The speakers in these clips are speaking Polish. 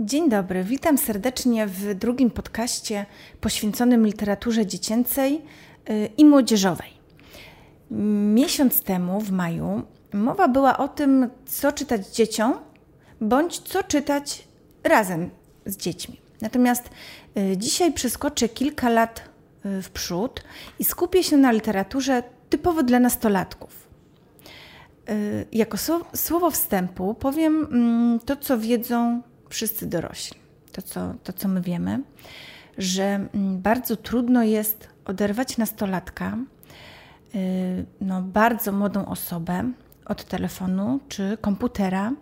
Dzień dobry, witam serdecznie w drugim podcaście poświęconym literaturze dziecięcej y, i młodzieżowej. Miesiąc temu, w maju, mowa była o tym, co czytać dzieciom, bądź co czytać razem z dziećmi. Natomiast y, dzisiaj przeskoczę kilka lat y, w przód i skupię się na literaturze typowo dla nastolatków. Jako słowo wstępu powiem mm, to, co wiedzą wszyscy dorośli. To co, to, co my wiemy, że mm, bardzo trudno jest oderwać nastolatka, y, no, bardzo młodą osobę od telefonu czy komputera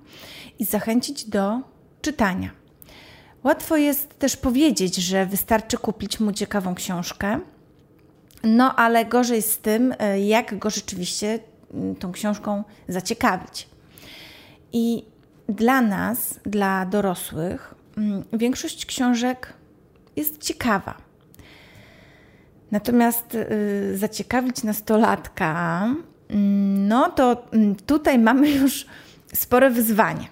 i zachęcić do czytania. Łatwo jest też powiedzieć, że wystarczy kupić mu ciekawą książkę, no ale gorzej z tym, y, jak go rzeczywiście mm, tą książką zaciekawić. I dla nas, dla dorosłych, mm, większość książek jest ciekawa. Natomiast y, zaciekawić nastolatka, mm, no to mm, tutaj mamy już spore wyzwanie.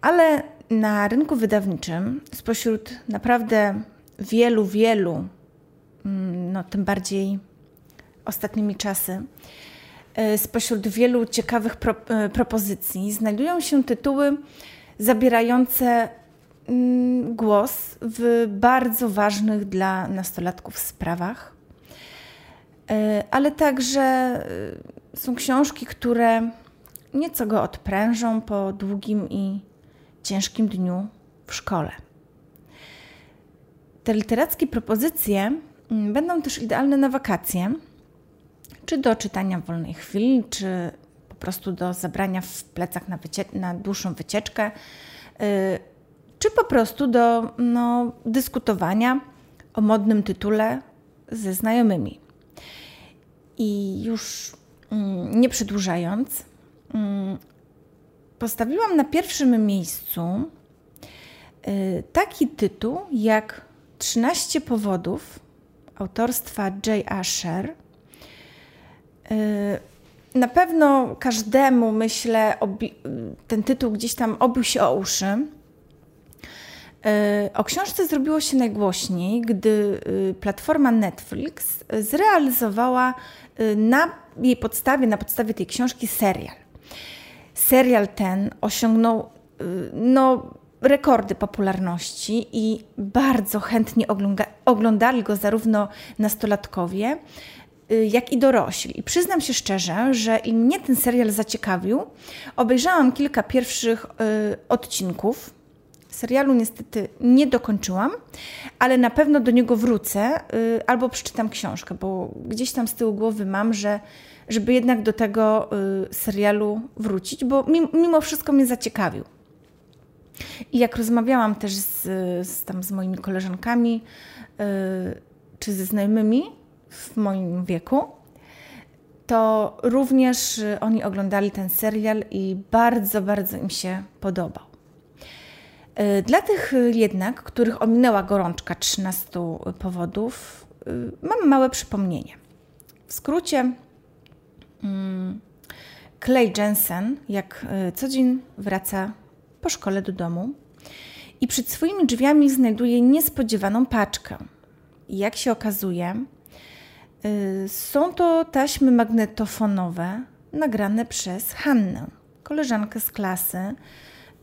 Ale na rynku wydawniczym, spośród naprawdę wielu, wielu, no tym bardziej ostatnimi czasy, spośród wielu ciekawych pro, e, propozycji znajdują się tytuły zabierające mm, głos w bardzo ważnych dla nastolatków sprawach, e, ale także są książki, które nieco go odprężą po długim i ciężkim dniu w szkole. Te literackie propozycje mm, będą też idealne na wakacje czy do czytania w wolnej chwili, czy po prostu do zabrania w plecach na, na dłuższą wycieczkę, yy, czy po prostu do no, dyskutowania o modnym tytule ze znajomymi. I już mm, nie przedłużając, mm, postawiłam na pierwszym miejscu yy, taki tytuł jak 13 powodów autorstwa J. Asher Y, na pewno każdemu, myślę, ten tytuł gdzieś tam obił się o uszy. Y, o książce zrobiło się najgłośniej, gdy y, platforma Netflix zrealizowała na jej podstawie, na podstawie tej książki serial. Serial ten osiągnął no, rekordy popularności i bardzo chętnie oglądali go zarówno nastolatkowie, Y, jak i dorośli. I przyznam się szczerze, że i mnie ten serial zaciekawił. Obejrzałam kilka pierwszych y, odcinków. Serialu niestety nie dokończyłam, ale na pewno do niego wrócę y, albo przeczytam książkę, bo gdzieś tam z tyłu głowy mam, że żeby jednak do tego y, serialu wrócić, bo mimo, wszystko mnie zaciekawił. I jak rozmawiałam też z, z, tam z moimi koleżankami y, czy ze znajomymi, w moim wieku, to również oni oglądali ten serial i bardzo, bardzo im się podobał. E, dla tych jednak, których ominęła gorączka 13 powodów, e, mam małe przypomnienie. W skrócie, mm, Clay Jensen, jak co dzień wraca po szkole do domu i przed swoimi drzwiami znajduje niespodziewaną paczkę. Jak się okazuje, Y, są to taśmy magnetofonowe nagrane przez Hannę, koleżankę z klasy,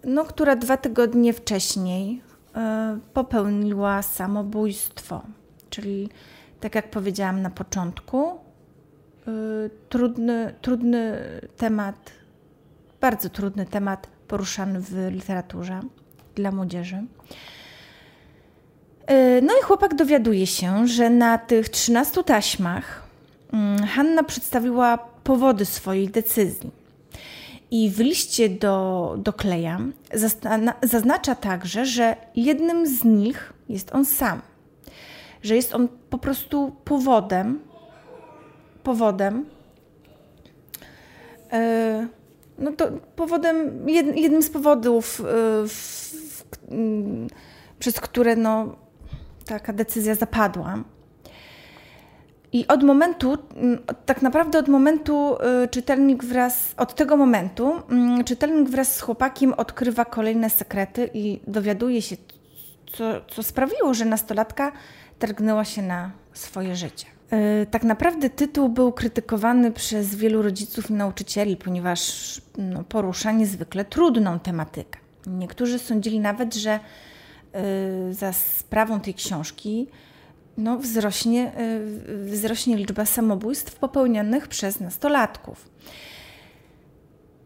no, która dwa tygodnie wcześniej y, popełniła samobójstwo. Czyli, tak jak powiedziałam na początku, y, trudny, trudny temat, bardzo trudny temat poruszany w literaturze dla młodzieży. E, no i chłopak dowiaduje się, że na tych 13 taśmach mm, Hanna przedstawiła powody swojej decyzji. I w liście do, do Kleja zaznacza także, że jednym z nich jest on sam. Że jest on po prostu powodem, powodem, yy, no to powodem, jednym z powodów, yy, w, w, przez które no, taka decyzja zapadła. I od momentu, mm, tak naprawdę od momentu y, czytelnik wraz, od tego momentu mm, czytelnik wraz z chłopakiem odkrywa kolejne sekrety i dowiaduje się, co, co sprawiło, że nastolatka targnęła się na swoje życie. Y, tak naprawdę tytuł był krytykowany przez wielu rodziców i nauczycieli, ponieważ no, porusza niezwykle trudną tematykę. Niektórzy sądzili nawet, że za sprawą tej książki no, wzrośnie, y, wzrośnie liczba samobójstw popełnionych przez nastolatków.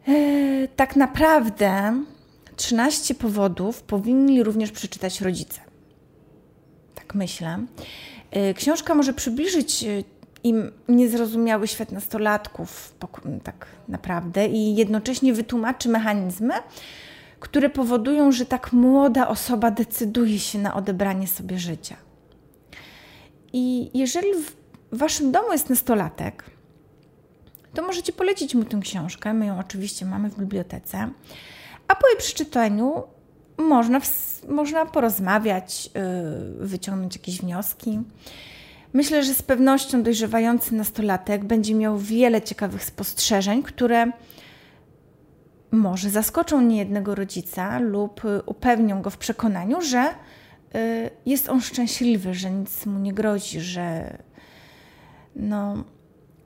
Y, tak naprawdę 13 powodów powinni również przeczytać rodzice. Tak myślę. Y, książka może przybliżyć im niezrozumiały świat nastolatków, tak naprawdę, i jednocześnie wytłumaczy mechanizmy, które powodują, że tak młoda osoba decyduje się na odebranie sobie życia. I jeżeli w waszym domu jest nastolatek, to możecie polecić mu tę książkę. My ją oczywiście mamy w bibliotece. A po jej przeczytaniu można, można porozmawiać, yy, wyciągnąć jakieś wnioski. Myślę, że z pewnością dojrzewający nastolatek będzie miał wiele ciekawych spostrzeżeń, które może zaskoczą niejednego rodzica lub y, upewnią go w przekonaniu, że y, jest on szczęśliwy, że nic mu nie grozi, że no,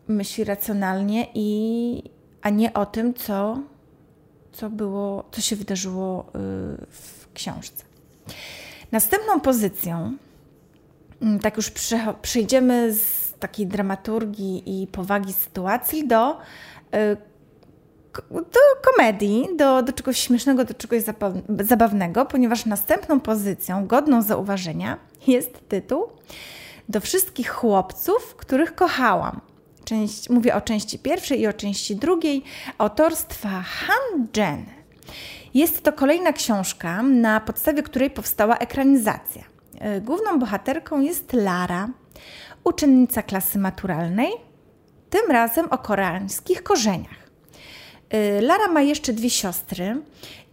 myśli racjonalnie, i, a nie o tym, co, co, było, co się wydarzyło y, w książce. Następną pozycją, mm, tak już przejdziemy z takiej dramaturgii i powagi sytuacji do do komedii, do, do czegoś śmiesznego, do czegoś zabawnego, ponieważ następną pozycją, godną zauważenia, jest tytuł Do wszystkich chłopców, których kochałam. Część, mówię o części pierwszej i o części drugiej autorstwa Han Jen. Jest to kolejna książka, na podstawie której powstała ekranizacja. E, główną bohaterką jest Lara, uczennica klasy maturalnej, tym razem o koreańskich korzeniach. Y, Lara ma jeszcze dwie siostry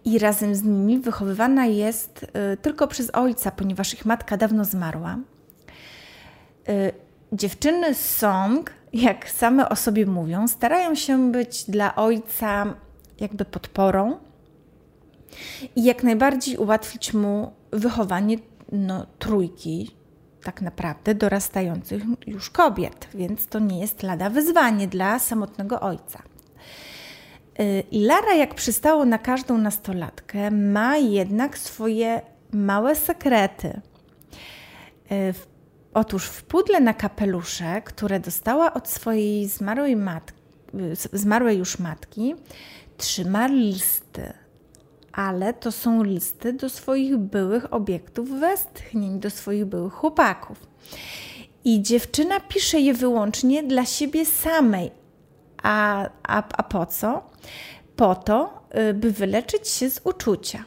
i razem z nimi wychowywana jest y, tylko przez ojca, ponieważ ich matka dawno zmarła. Y, dziewczyny z Song, jak same o sobie mówią, starają się być dla ojca jakby podporą i jak najbardziej ułatwić mu wychowanie no, trójki, tak naprawdę dorastających już kobiet, więc to nie jest lada wyzwanie dla samotnego ojca. Y, Lara, jak przystało na każdą nastolatkę, ma jednak swoje małe sekrety. Y, otóż w pudle na kapelusze, które dostała od swojej zmarłej, matki, y, zmarłej już matki, trzyma listy. Ale to są listy do swoich byłych obiektów westchnień, do swoich byłych chłopaków. I dziewczyna pisze je wyłącznie dla siebie samej. A, a, a po co? po to, y, by wyleczyć się z uczucia.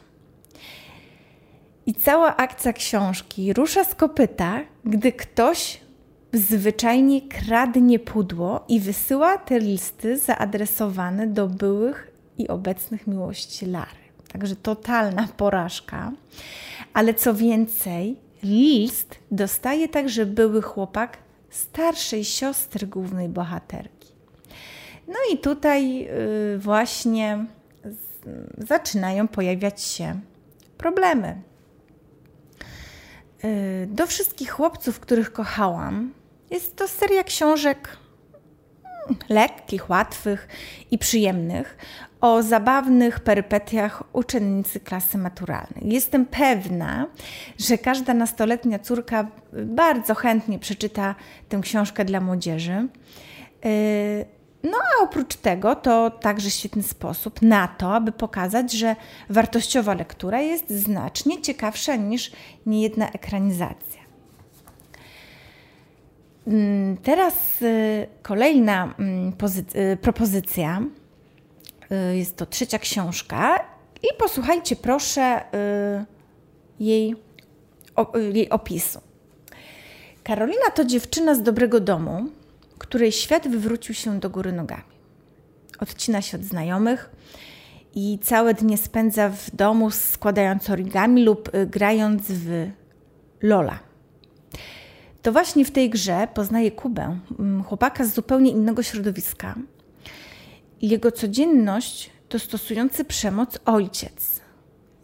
I cała akcja książki rusza z kopyta, gdy ktoś zwyczajnie kradnie pudło i wysyła te listy zaadresowane do byłych i obecnych miłości Lary. Także totalna porażka. Ale co więcej, list dostaje także były chłopak starszej siostry głównej bohaterki. No i tutaj y, właśnie zaczynają pojawiać się problemy. Y, do wszystkich chłopców, których kochałam, jest to seria książek mm, lekkich, łatwych i przyjemnych o zabawnych perypetiach uczennicy klasy maturalnej. Jestem pewna, że każda nastoletnia córka bardzo chętnie przeczyta tę książkę dla młodzieży. No a oprócz tego to także świetny sposób na to, aby pokazać, że wartościowa lektura jest znacznie ciekawsza niż niejedna ekranizacja. Mm, teraz y, kolejna mm, y, propozycja. Y, jest to trzecia książka i posłuchajcie proszę jej, jej opisu. Karolina to dziewczyna z dobrego domu, której świat wywrócił się do góry nogami. Odcina się od znajomych i całe dnie spędza w domu składając origami lub y, grając w Lola. to właśnie w tej grze poznaje Kubę, mm, chłopaka z zupełnie innego środowiska. Jego codzienność to stosujący przemoc ojciec,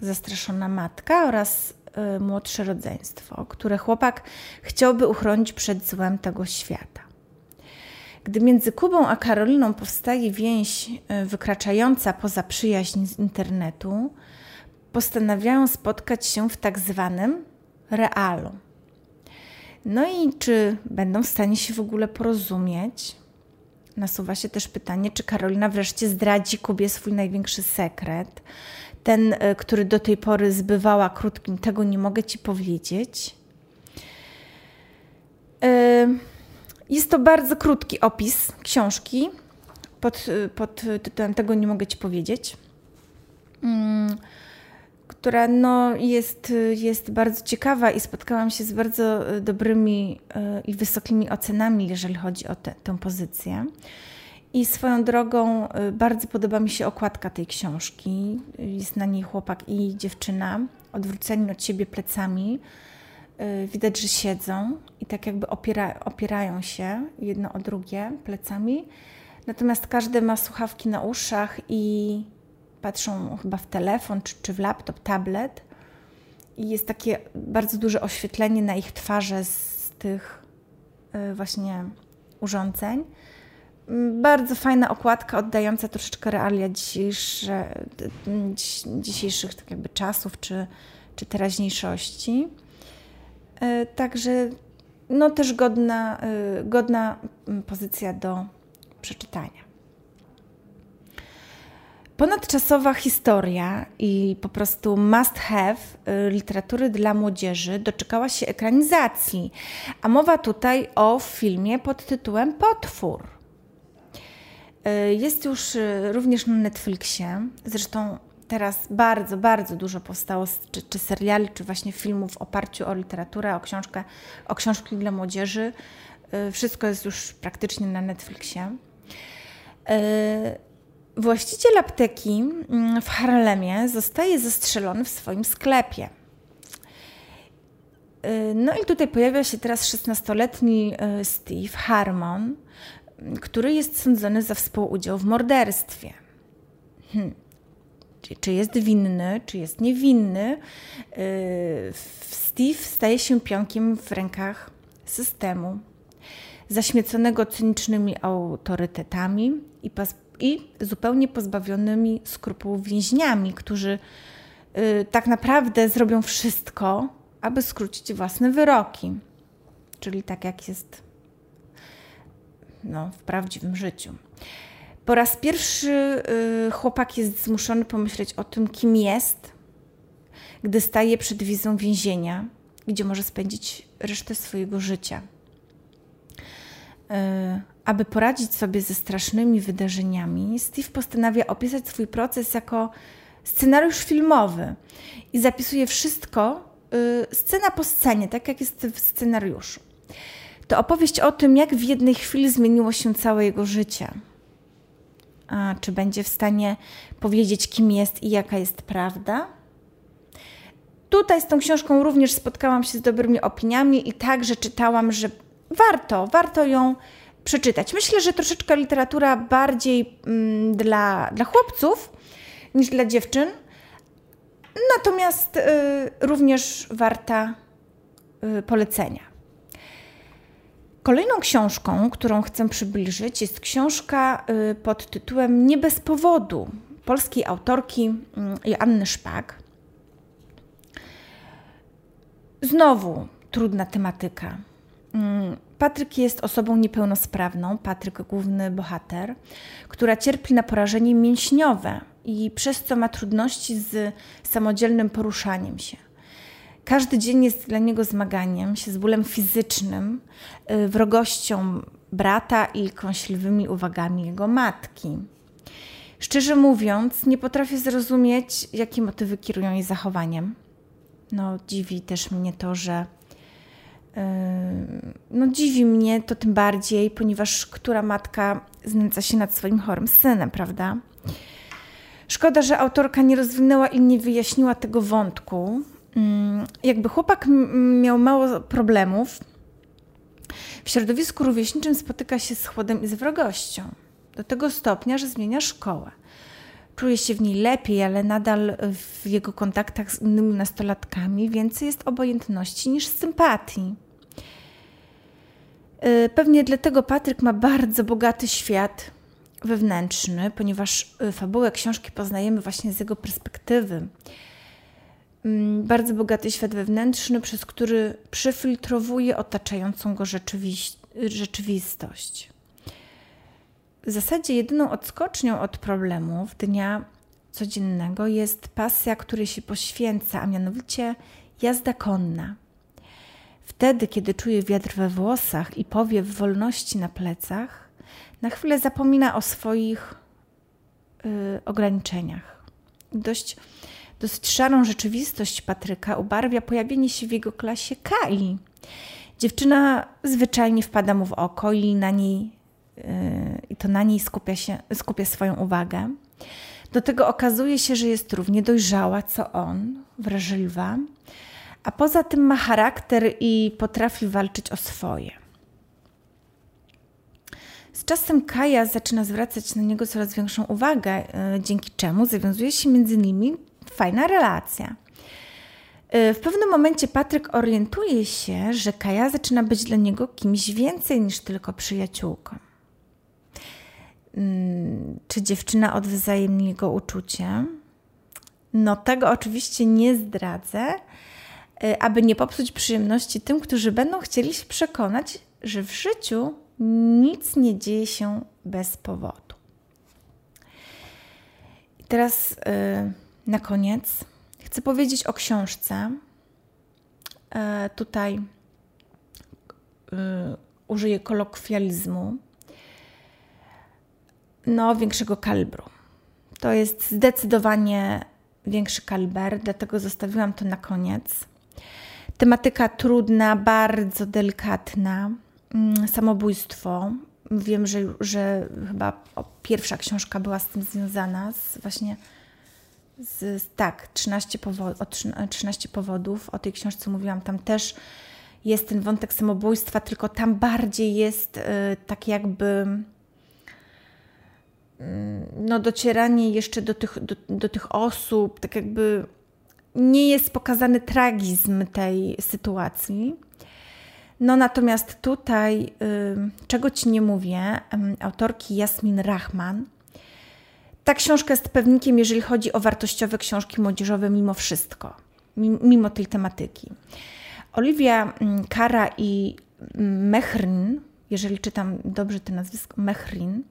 zastraszona matka oraz y, młodsze rodzeństwo, które chłopak chciałby uchronić przed złem tego świata. Gdy między Kubą a Karoliną powstaje więź y, wykraczająca poza przyjaźń z internetu, postanawiają spotkać się w tak zwanym realu. No i czy będą w stanie się w ogóle porozumieć? Nasuwa się też pytanie, czy Karolina wreszcie zdradzi Kubie swój największy sekret, ten, y, który do tej pory zbywała krótkim, tego nie mogę ci powiedzieć. Y, jest to bardzo krótki opis książki pod, pod tytułem Tego nie mogę ci powiedzieć. Mm, która no, jest, jest bardzo ciekawa i spotkałam się z bardzo dobrymi e, i wysokimi ocenami, jeżeli chodzi o te, tę pozycję. I swoją drogą e, bardzo podoba mi się okładka tej książki. Jest na niej chłopak i dziewczyna, odwróceni od siebie plecami. Widać, że siedzą i tak jakby opiera, opierają się jedno o drugie plecami. Natomiast każdy ma słuchawki na uszach i patrzą chyba w telefon czy, czy w laptop, tablet i jest takie bardzo duże oświetlenie na ich twarze z tych y, właśnie urządzeń. Mm, bardzo fajna okładka, oddająca troszeczkę realia dzisiejsze, dzisiejszych tak jakby czasów czy, czy teraźniejszości. Y, także no też godna, y, godna mm, pozycja do przeczytania. Ponadczasowa historia i po prostu must have y, literatury dla młodzieży doczekała się ekranizacji, a mowa tutaj o filmie pod tytułem Potwór. Jest już również na Netflixie, zresztą teraz bardzo, bardzo dużo powstało, czy, czy seriali, czy właśnie filmów w oparciu o literaturę, o książkę, o książki dla młodzieży. Wszystko jest już praktycznie na Netflixie. Właściciel apteki mm, w Harlemie zostaje zastrzelony w swoim sklepie. Y, no i tutaj pojawia się teraz 16-letni y, Steve Harmon, który jest sądzony za współudział w morderstwie. Hmm. Czy jest winny, czy jest niewinny? Y, Steve staje się pionkiem w rękach systemu, zaśmieconego cynicznymi autorytetami i i zupełnie pozbawionymi skrupułów więźniami, którzy y, tak naprawdę zrobią wszystko, aby skrócić własne wyroki. Czyli tak jak jest no, w prawdziwym życiu. Po raz pierwszy y, chłopak jest zmuszony pomyśleć o tym, kim jest, gdy staje przed wizją więzienia, gdzie może spędzić resztę swojego życia. Y, aby poradzić sobie ze strasznymi wydarzeniami, Steve postanawia opisać swój proces jako scenariusz filmowy i zapisuje wszystko y, scena po scenie, tak jak jest w scenariuszu. To opowieść o tym, jak w jednej chwili zmieniło się całe jego życie. Czy będzie w stanie powiedzieć, kim jest i jaka jest prawda? Tutaj z tą książką również spotkałam się z dobrymi opiniami i także czytałam, że warto, warto ją przeczytać. Myślę, że troszeczkę literatura bardziej mm, dla, dla chłopców niż dla dziewczyn, natomiast y, również warta y, polecenia. Kolejną książką, którą chcę przybliżyć, jest książka y, pod tytułem Nie bez powodu polskiej autorki y, Joanny Szpak. Znowu trudna tematyka. Mm, Patryk jest osobą niepełnosprawną, Patryk, główny bohater, która cierpi na porażenie mięśniowe i przez co ma trudności z samodzielnym poruszaniem się. Każdy dzień jest dla niego zmaganiem się z bólem fizycznym, y, wrogością brata i kąśliwymi uwagami jego matki. Szczerze mówiąc, nie potrafię zrozumieć, jakie motywy kierują jej zachowaniem. No, dziwi też mnie to, że no dziwi mnie to tym bardziej, ponieważ która matka znęca się nad swoim chorym synem, prawda? Szkoda, że autorka nie rozwinęła i nie wyjaśniła tego wątku. Jakby chłopak miał mało problemów, W środowisku rówieśniczym spotyka się z chłodem i z wrogością. Do tego stopnia, że zmienia szkołę. Czuje się w niej lepiej, ale nadal w jego kontaktach z innymi nastolatkami więcej jest obojętności niż sympatii. Y, pewnie dlatego Patryk ma bardzo bogaty świat wewnętrzny, ponieważ y, fabułę książki poznajemy właśnie z jego perspektywy. Mm, bardzo bogaty świat wewnętrzny, przez który przefiltrowuje otaczającą go rzeczywistość. W zasadzie jedyną odskocznią od problemów dnia codziennego jest pasja, której się poświęca, a mianowicie jazda konna. Wtedy, kiedy czuje wiatr we włosach i powiew wolności na plecach, na chwilę zapomina o swoich y, ograniczeniach. Dość, dość szarą rzeczywistość Patryka ubarwia pojawienie się w jego klasie Kai. Dziewczyna zwyczajnie wpada mu w oko i na niej y, i to na niej skupia, się, skupia swoją uwagę. Do tego okazuje się, że jest równie dojrzała co on, wrażliwa, a poza tym ma charakter i potrafi walczyć o swoje. Z czasem Kaja zaczyna zwracać na niego coraz większą uwagę, e, dzięki czemu zawiązuje się między nimi fajna relacja. E, w pewnym momencie Patryk orientuje się, że Kaja zaczyna być dla niego kimś więcej niż tylko przyjaciółką. Mm, czy dziewczyna odwzajemni jego uczucie? No, tego oczywiście nie zdradzę, e, aby nie popsuć przyjemności tym, którzy będą chcieli się przekonać, że w życiu nic nie dzieje się bez powodu. I teraz yy, na koniec chcę powiedzieć o książce. Yy, tutaj yy, użyję kolokwializmu. No, większego kalibru. To jest zdecydowanie większy kaliber, dlatego zostawiłam to na koniec. Tematyka trudna, bardzo delikatna Mm, samobójstwo. Wiem, że, że chyba pierwsza książka była z tym związana, z właśnie z, tak, 13, powo- o 13 powodów. O tej książce mówiłam, tam też jest ten wątek samobójstwa, tylko tam bardziej jest y, tak jakby y, no, docieranie jeszcze do tych, do, do tych osób, tak jakby nie jest pokazany tragizm tej sytuacji. No natomiast tutaj, y, czego Ci nie mówię, autorki Jasmin Rahman, ta książka jest pewnikiem, jeżeli chodzi o wartościowe książki młodzieżowe, mimo wszystko, mimo tej tematyki. Olivia Kara i Mehrin, jeżeli czytam dobrze to nazwisko, Mehrin,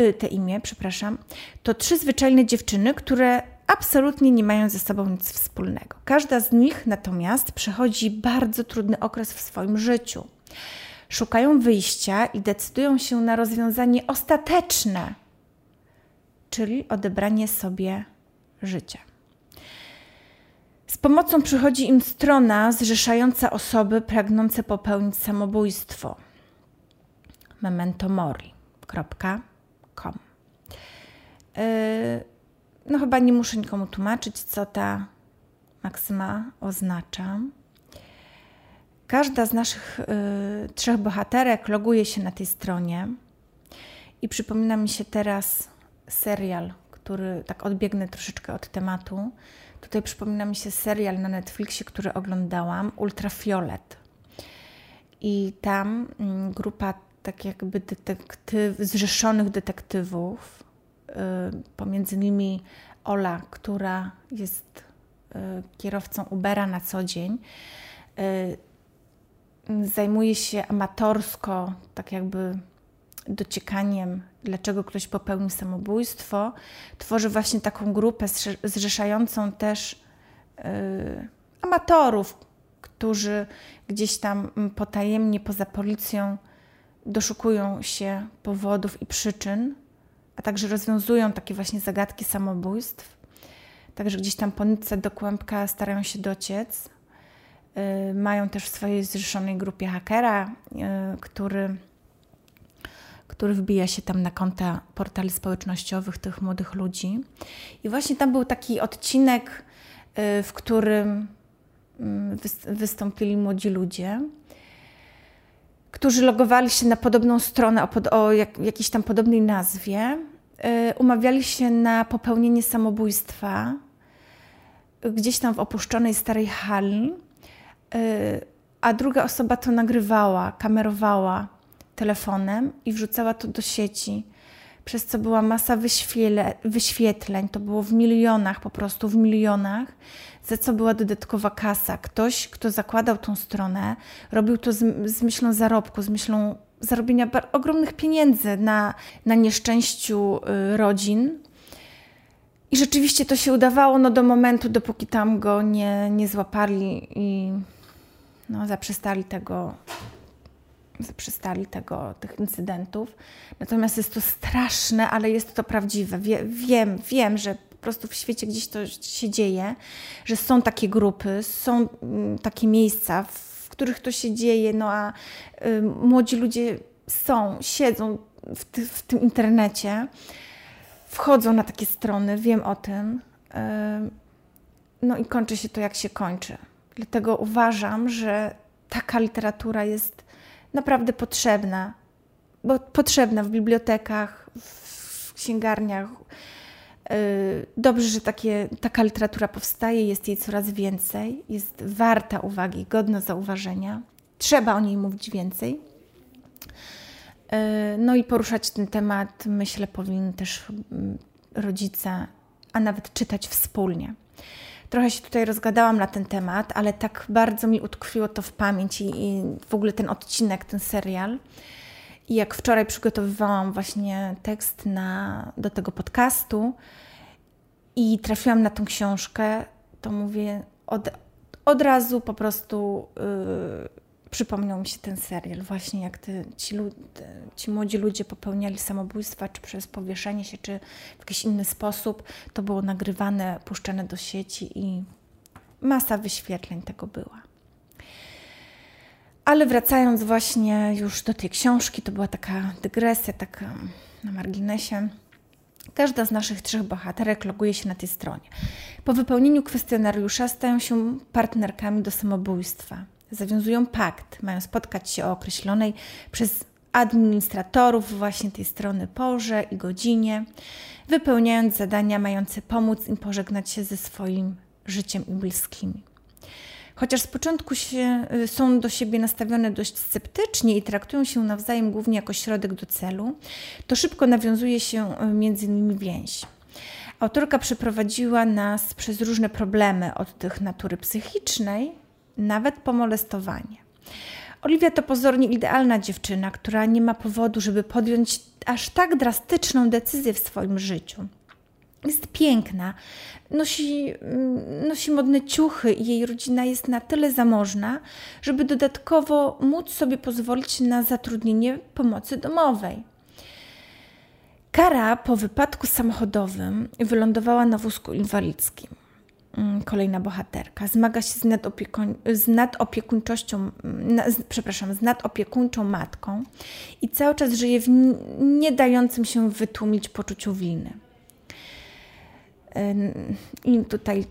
y, te imię, przepraszam, to trzy zwyczajne dziewczyny, które absolutnie nie mają ze sobą nic wspólnego. Każda z nich natomiast przechodzi bardzo trudny okres w swoim życiu. Szukają wyjścia i decydują się na rozwiązanie ostateczne, czyli odebranie sobie życia. Z pomocą przychodzi im strona zrzeszająca osoby pragnące popełnić samobójstwo. mementomori.com yy, no chyba nie muszę nikomu tłumaczyć, co ta maksyma oznacza. Każda z naszych y, trzech bohaterek loguje się na tej stronie i przypomina mi się teraz serial, który tak odbiegnę troszeczkę od tematu. Tutaj przypomina mi się serial na Netflixie, który oglądałam, Ultrafiolet. I tam y, grupa tak jakby detektyw, zrzeszonych detektywów Y, pomiędzy nimi Ola, która jest y, kierowcą Ubera na co dzień. Y, zajmuje się amatorsko, tak jakby dociekaniem, dlaczego ktoś popełnił samobójstwo. Tworzy właśnie taką grupę zrzeszającą też amatorów, którzy gdzieś tam potajemnie poza policją doszukują się powodów i przyczyn a także rozwiązują takie właśnie zagadki samobójstw. Także gdzieś tam po nitce do kłębka starają się dociec. Yy, mają też w swojej zrzeszonej grupie hakera, yy, który, który wbija się tam na konta portali społecznościowych tych młodych ludzi. I właśnie tam był taki odcinek, yy, w którym mm, wystąpili młodzi ludzie którzy logowali się na podobną stronę o, pod, o jak, jakiejś tam podobnej nazwie, y, umawiali się na popełnienie samobójstwa gdzieś tam w opuszczonej starej hali, y, a druga osoba to nagrywała, kamerowała telefonem i wrzucała to do sieci, przez co była masa wyświele, wyświetleń, to było w milionach, po prostu w milionach, za co była dodatkowa kasa. Ktoś, kto zakładał tą stronę, robił to z, z myślą zarobku, z myślą zarobienia ogromnych pieniędzy na, na nieszczęściu y, rodzin. I rzeczywiście to się udawało no, do momentu, dopóki tam go nie, nie złapali i no, zaprzestali tego zaprzestali tego, tych incydentów. Natomiast jest to straszne, ale jest to prawdziwe. Wie, wiem, wiem, że po prostu w świecie gdzieś to się dzieje, że są takie grupy, są mm, takie miejsca, w których to się dzieje, no a y, młodzi ludzie są, siedzą w, ty, w, tym internecie, wchodzą na takie strony, wiem o tym. Y, no i kończy się to, jak się kończy. Dlatego uważam, że taka literatura jest naprawdę potrzebna, bo potrzebna w bibliotekach, w księgarniach. Y, dobrze, że takie, taka literatura powstaje, jest jej coraz więcej, jest warta uwagi, godna zauważenia. Trzeba o niej mówić więcej. Y, no i poruszać ten temat, myślę, powinni też mm, rodzice, a nawet czytać wspólnie. Trochę się tutaj rozgadałam na ten temat, ale tak bardzo mi utkwiło to w pamięci i w ogóle ten odcinek, ten serial. I jak wczoraj przygotowywałam właśnie tekst na, do tego podcastu i trafiłam na tą książkę, to mówię od, od razu po prostu yy, przypomniał mi się ten serial, właśnie jak te, ci, ci młodzi ludzie popełniali samobójstwa, czy przez powieszenie się, czy w jakiś inny sposób. To było nagrywane, puszczane do sieci i masa wyświetleń tego była. Ale wracając właśnie już do tej książki, to była taka dygresja, taka na marginesie. Każda z naszych trzech bohaterek loguje się na tej stronie. Po wypełnieniu kwestionariusza stają się partnerkami do samobójstwa zawiązują pakt, mają spotkać się o określonej przez administratorów właśnie tej strony porze i godzinie, wypełniając zadania mające pomóc im pożegnać się ze swoim życiem i bliskimi. Chociaż z początku się, y, są do siebie nastawione dość sceptycznie i traktują się nawzajem głównie jako środek do celu, to szybko nawiązuje się y, między nimi więź. Autorka przeprowadziła nas przez różne problemy od tych natury psychicznej, nawet po molestowanie. Oliwia to pozornie idealna dziewczyna, która nie ma powodu, żeby podjąć aż tak drastyczną decyzję w swoim życiu. Jest piękna, nosi, mm, nosi modne ciuchy i jej rodzina jest na tyle zamożna, żeby dodatkowo móc sobie pozwolić na zatrudnienie pomocy domowej. Kara po wypadku samochodowym wylądowała na wózku inwalidzkim. Mm, kolejna bohaterka. Zmaga się z, nadopiekuń, z nadopiekuńczością, na, z, przepraszam, z nadopiekuńczą matką i cały czas żyje w nie dającym się wytłumić poczuciu winy. I tutaj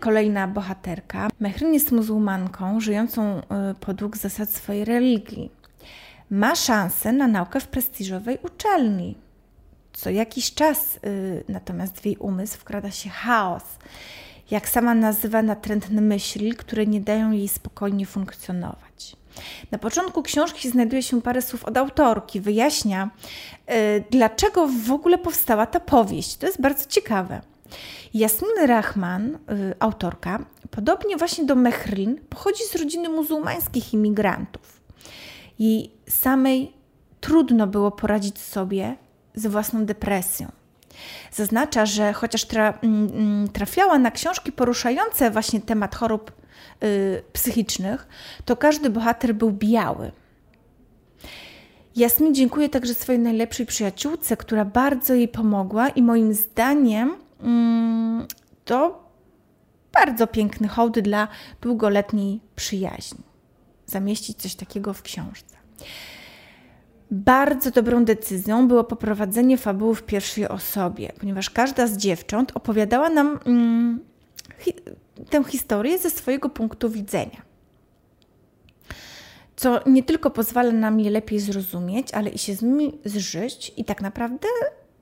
kolejna bohaterka. Mechryn jest muzułmanką, żyjącą y, podług zasad swojej religii. Ma szansę na naukę w prestiżowej uczelni. Co jakiś czas y, natomiast w jej umysł wkrada się chaos jak sama nazywa, natrętne myśli, które nie dają jej spokojnie funkcjonować. Na początku książki znajduje się parę słów od autorki, wyjaśnia, yy, dlaczego w ogóle powstała ta powieść. To jest bardzo ciekawe. Jasmin Rahman, yy, autorka, podobnie właśnie do Mehrin, pochodzi z rodziny muzułmańskich imigrantów. Jej samej trudno było poradzić sobie z własną depresją. Zaznacza, że chociaż tra, mm, mm, trafiała na książki poruszające właśnie temat chorób y, psychicznych, to każdy bohater był biały. Jasmin dziękuję także swojej najlepszej przyjaciółce, która bardzo jej pomogła i moim zdaniem mm, to bardzo piękny hołd dla długoletniej przyjaźni. Zamieścić coś takiego w książce. Bardzo dobrą decyzją było poprowadzenie fabuły w pierwszej osobie, ponieważ każda z dziewcząt opowiadała nam mm, hi tę historię ze swojego punktu widzenia. co nie tylko pozwala nam je lepiej zrozumieć, ale i się z nimi zżyć i tak naprawdę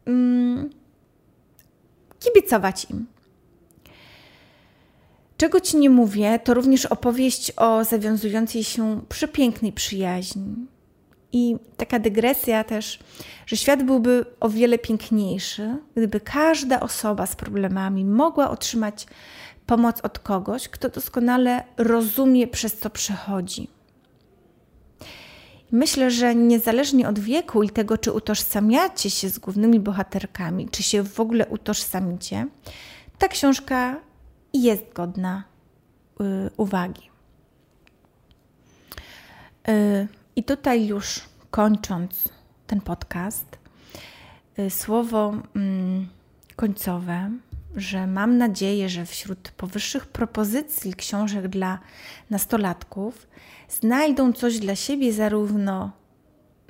mm, kibicować im. Czego ci nie mówię, to również opowieść o zawiązującej się przepięknej przyjaźni. I taka dygresja też, że świat byłby o wiele piękniejszy, gdyby każda osoba z problemami mogła otrzymać pomoc od kogoś, kto doskonale rozumie, przez co przechodzi. Myślę, że niezależnie od wieku i tego, czy utożsamiacie się z głównymi bohaterkami, czy się w ogóle utożsamicie, ta książka jest godna y, uwagi. Y, I tutaj już kończąc ten podcast, y, słowo mm, końcowe, że mam nadzieję, że wśród powyższych propozycji książek dla nastolatków znajdą coś dla siebie zarówno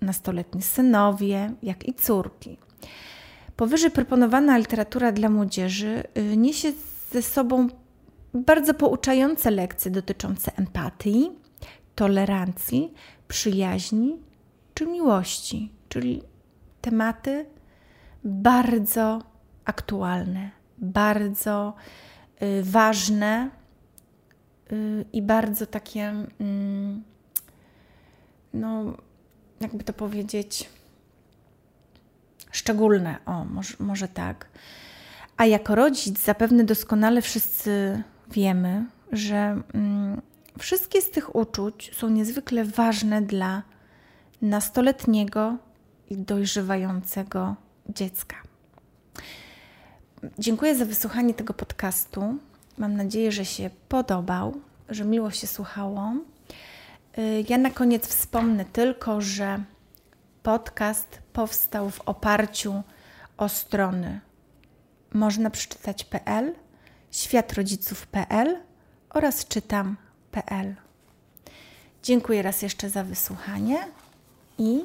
nastoletni synowie, jak i córki. Powyżej proponowana literatura dla młodzieży niesie ze sobą bardzo pouczające lekcje dotyczące empatii, tolerancji, przyjaźni czy miłości, czyli tematy bardzo aktualne, bardzo y, ważne y, i bardzo takie, y, no, jakby to powiedzieć, szczególne. O, może, może tak. A jako rodzic zapewne doskonale wszyscy wiemy, że mm, wszystkie z tych uczuć są niezwykle ważne dla nastoletniego i dojrzewającego dziecka. Dziękuję za wysłuchanie tego podcastu. Mam nadzieję, że się podobał, że miło się słuchało. Y, ja na koniec wspomnę tylko, że podcast powstał w oparciu o strony można przeczytać.pl, światrodziców.pl oraz Dziękuję raz jeszcze za wysłuchanie i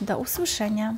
do usłyszenia.